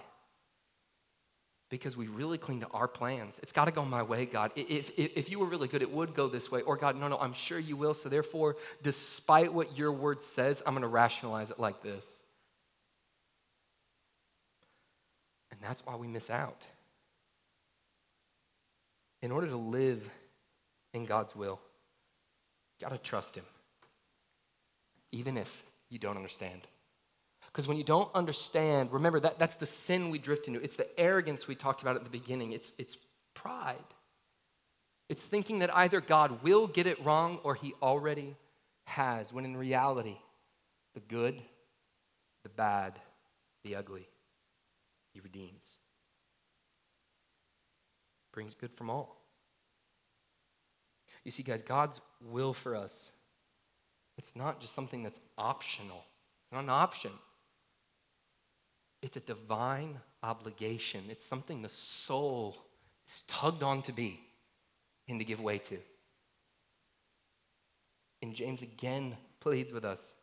Because we really cling to our plans. It's got to go my way, God. If, if, if, you were really good, it would go this way. Or, God, no, no, I'm sure you will. So, therefore, despite what your word says, I'm going to rationalize it like this. And that's why we miss out. In order to live in God's will, you got to trust Him, even if you don't understand. Because when you don't understand, remember that that's the sin we drift into. It's the arrogance we talked about at the beginning. It's, it's pride. It's thinking that either God will get it wrong or he already has, when in reality, the good, the bad, the ugly, he redeems. Brings good from all. You see, guys, God's will for us, it's not just something that's optional. It's not an option. It's a divine obligation. It's something the soul is tugged on to be and to give way to. And James again pleads with us.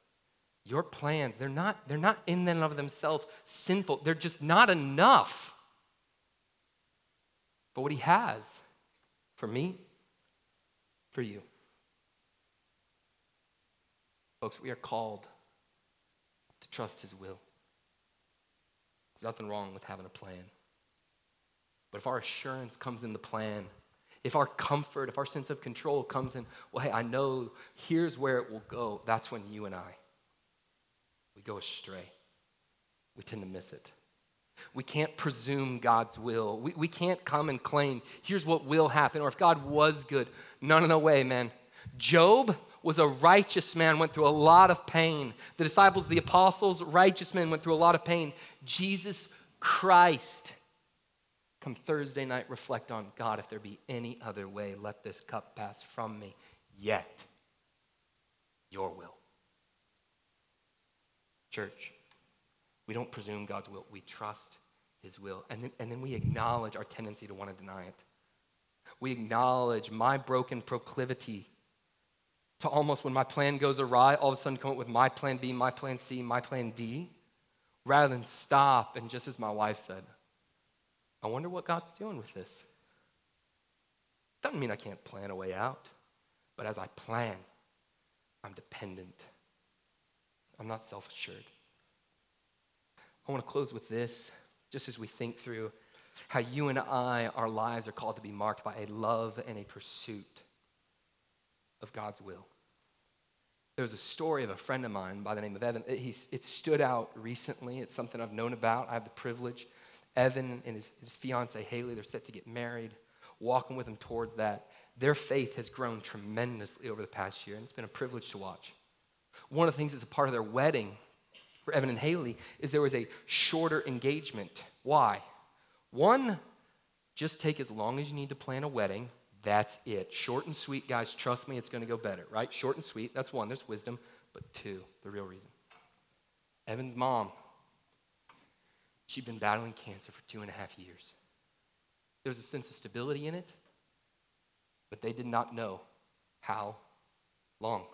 Your plans, they're not, they're not in and of themselves sinful. They're just not enough. But what he has for me, for you. Folks, we are called to trust his will. There's nothing wrong with having a plan. But if our assurance comes in the plan, if our comfort, if our sense of control comes in, well, hey, I know here's where it will go, that's when you and I, we go astray. We tend to miss it. We can't presume God's will. We, we can't come and claim, here's what will happen, or if God was good. No, no, no way, man. Job was a righteous man, went through a lot of pain. The disciples, the apostles, righteous men, went through a lot of pain. Jesus Christ. Come Thursday night, reflect on God, if there be any other way, let this cup pass from me. Yet, your will. Church, we don't presume God's will, we trust His will. And then, and then we acknowledge our tendency to want to deny it. We acknowledge my broken proclivity to almost when my plan goes awry, all of a sudden come up with my plan B, my plan C, my plan D, rather than stop and just as my wife said, I wonder what God's doing with this. Doesn't mean I can't plan a way out, but as I plan, I'm dependent. I'm not self assured. I want to close with this, just as we think through how you and I, our lives are called to be marked by a love and a pursuit of God's will. There was a story of a friend of mine by the name of Evan. It, he, it stood out recently. It's something I've known about. I have the privilege. Evan and his, his fiancee Haley, they're set to get married, walking with him towards that. Their faith has grown tremendously over the past year, and it's been a privilege to watch. One of the things that's a part of their wedding for Evan and Haley is there was a shorter engagement. Why? One, just take as long as you need to plan a wedding. That's it. Short and sweet, guys. Trust me, it's going to go better, right? Short and sweet. That's one. There's wisdom. But two, the real reason. Evan's mom, she'd been battling cancer for two and a half years. There was a sense of stability in it, but they did not know how long.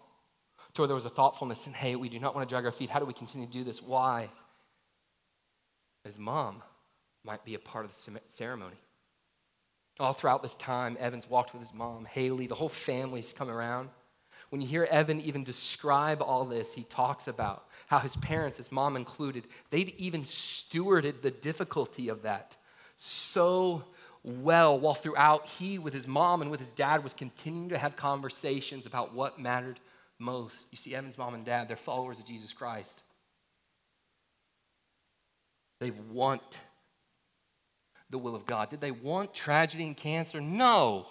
To where there was a thoughtfulness in, hey, we do not want to drag our feet. How do we continue to do this? Why? His mom might be a part of the ceremony. All throughout this time, Evan's walked with his mom, Haley, the whole family's come around. When you hear Evan even describe all this, he talks about how his parents, his mom included, they'd even stewarded the difficulty of that so well, while throughout he, with his mom and with his dad, was continuing to have conversations about what mattered most. You see, Evan's mom and dad, they're followers of Jesus Christ. They want the will of God. Did they want tragedy and cancer? No.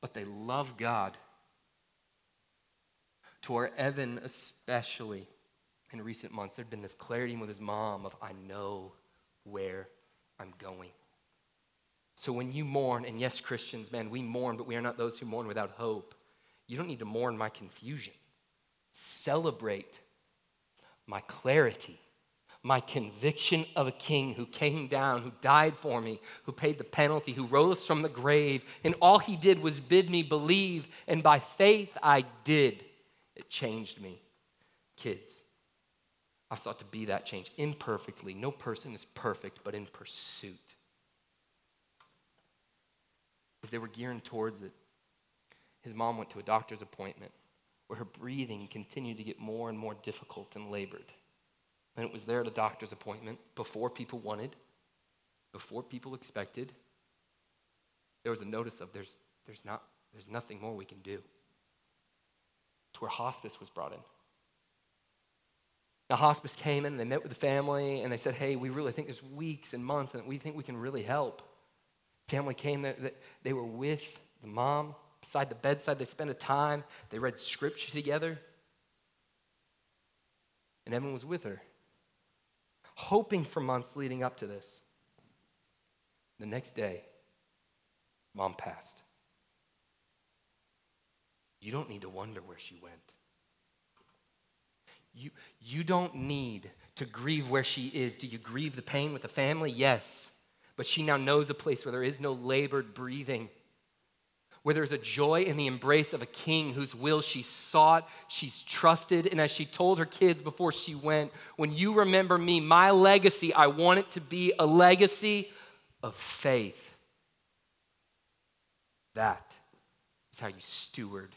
But they love God. To our Evan, especially in recent months, there'd been this clarity with his mom of, I know where I'm going. So when you mourn, and yes, Christians, man, we mourn, but we are not those who mourn without hope. You don't need to mourn my confusion. Celebrate my clarity my conviction of a king who came down, who died for me, who paid the penalty, who rose from the grave. And all he did was bid me believe, and by faith I did. It changed me. Kids, I sought to be that change imperfectly. No person is perfect, but in pursuit. As they were gearing towards it, his mom went to a doctor's appointment where her breathing continued to get more and more difficult and labored. And it was there at a doctor's appointment before people wanted, before people expected. There was a notice of there's, there's, not, there's nothing more we can do. To where hospice was brought in. Now, hospice came in and they met with the family and they said, Hey, we really think there's weeks and months and we think we can really help. Family came, there, they were with the mom beside the bedside. They spent a time, they read scripture together. And Evan was with her hoping for months leading up to this. The next day, mom passed. You don't need to wonder where she went. You, you don't need to grieve where she is. Do you grieve the pain with the family? Yes. But she now knows a place where there is no labored breathing where there's a joy in the embrace of a king whose will she sought, she's trusted. And as she told her kids before she went, when you remember me, my legacy, I want it to be a legacy of faith. That is how you steward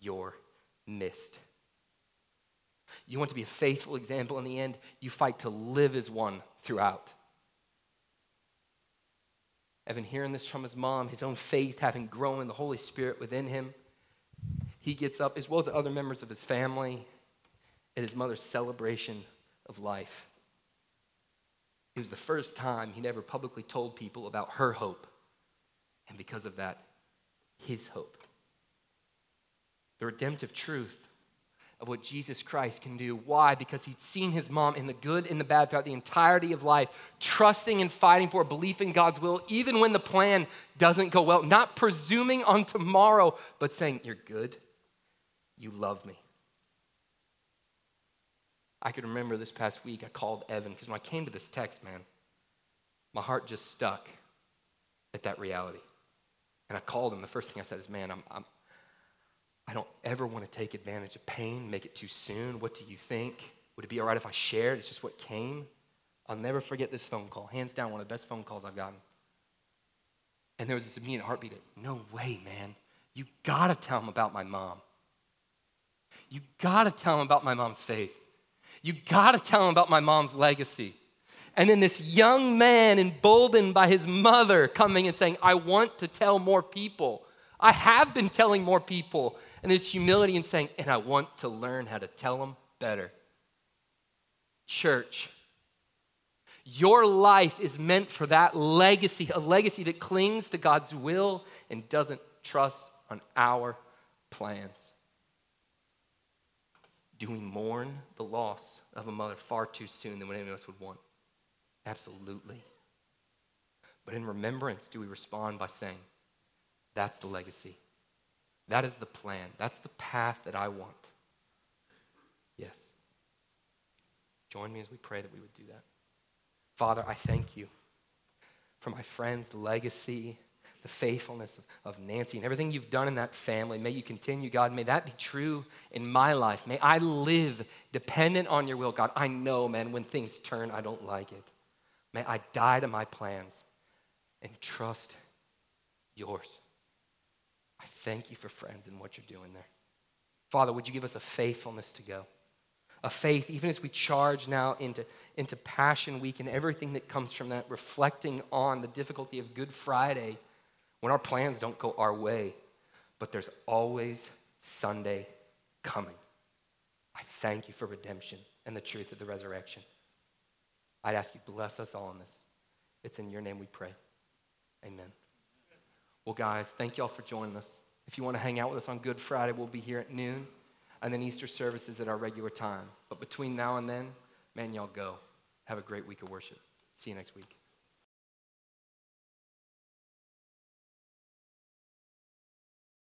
your mist. You want to be a faithful example in the end, you fight to live as one throughout. Evan hearing this from his mom, his own faith having grown in the Holy Spirit within him, he gets up, as well as other members of his family, at his mother's celebration of life. It was the first time he never publicly told people about her hope. And because of that, his hope. The redemptive truth of what Jesus Christ can do. Why? Because he'd seen his mom in the good and the bad throughout the entirety of life, trusting and fighting for belief in God's will, even when the plan doesn't go well, not presuming on tomorrow, but saying, You're good, you love me. I could remember this past week, I called Evan because when I came to this text, man, my heart just stuck at that reality. And I called him. The first thing I said is, man, I'm, I'm, I don't ever want to take advantage of pain, make it too soon. What do you think? Would it be all right if I shared? It's just what came. I'll never forget this phone call. Hands down, one of the best phone calls I've gotten. And there was this immediate heartbeat. No way, man. You gotta tell him about my mom. You gotta tell him about my mom's faith. You gotta tell him about my mom's legacy. And then this young man, emboldened by his mother, coming and saying, I want to tell more people. I have been telling more people. And this humility and saying, and I want to learn how to tell them better. Church, your life is meant for that legacy, a legacy that clings to God's will and doesn't trust on our plans. Do we mourn the loss of a mother far too soon than what any of us would want? Absolutely. But in remembrance, do we respond by saying, That's the legacy. That is the plan. That's the path that I want. Yes. Join me as we pray that we would do that. Father, I thank you for my friends, the legacy, the faithfulness of, of Nancy, and everything you've done in that family. May you continue, God. May that be true in my life. May I live dependent on your will, God. I know, man, when things turn, I don't like it. May I die to my plans and trust yours. I thank you for friends and what you're doing there. Father, would you give us a faithfulness to go? A faith, even as we charge now into, into Passion Week and everything that comes from that, reflecting on the difficulty of Good Friday when our plans don't go our way, but there's always Sunday coming. I thank you for redemption and the truth of the resurrection. I'd ask you, bless us all in this. It's in your name we pray. Amen. Well, guys, thank you all for joining us. If you want to hang out with us on Good Friday, we'll be here at noon, and then Easter services at our regular time. But between now and then, man, y'all go. Have a great week of worship. See you next week.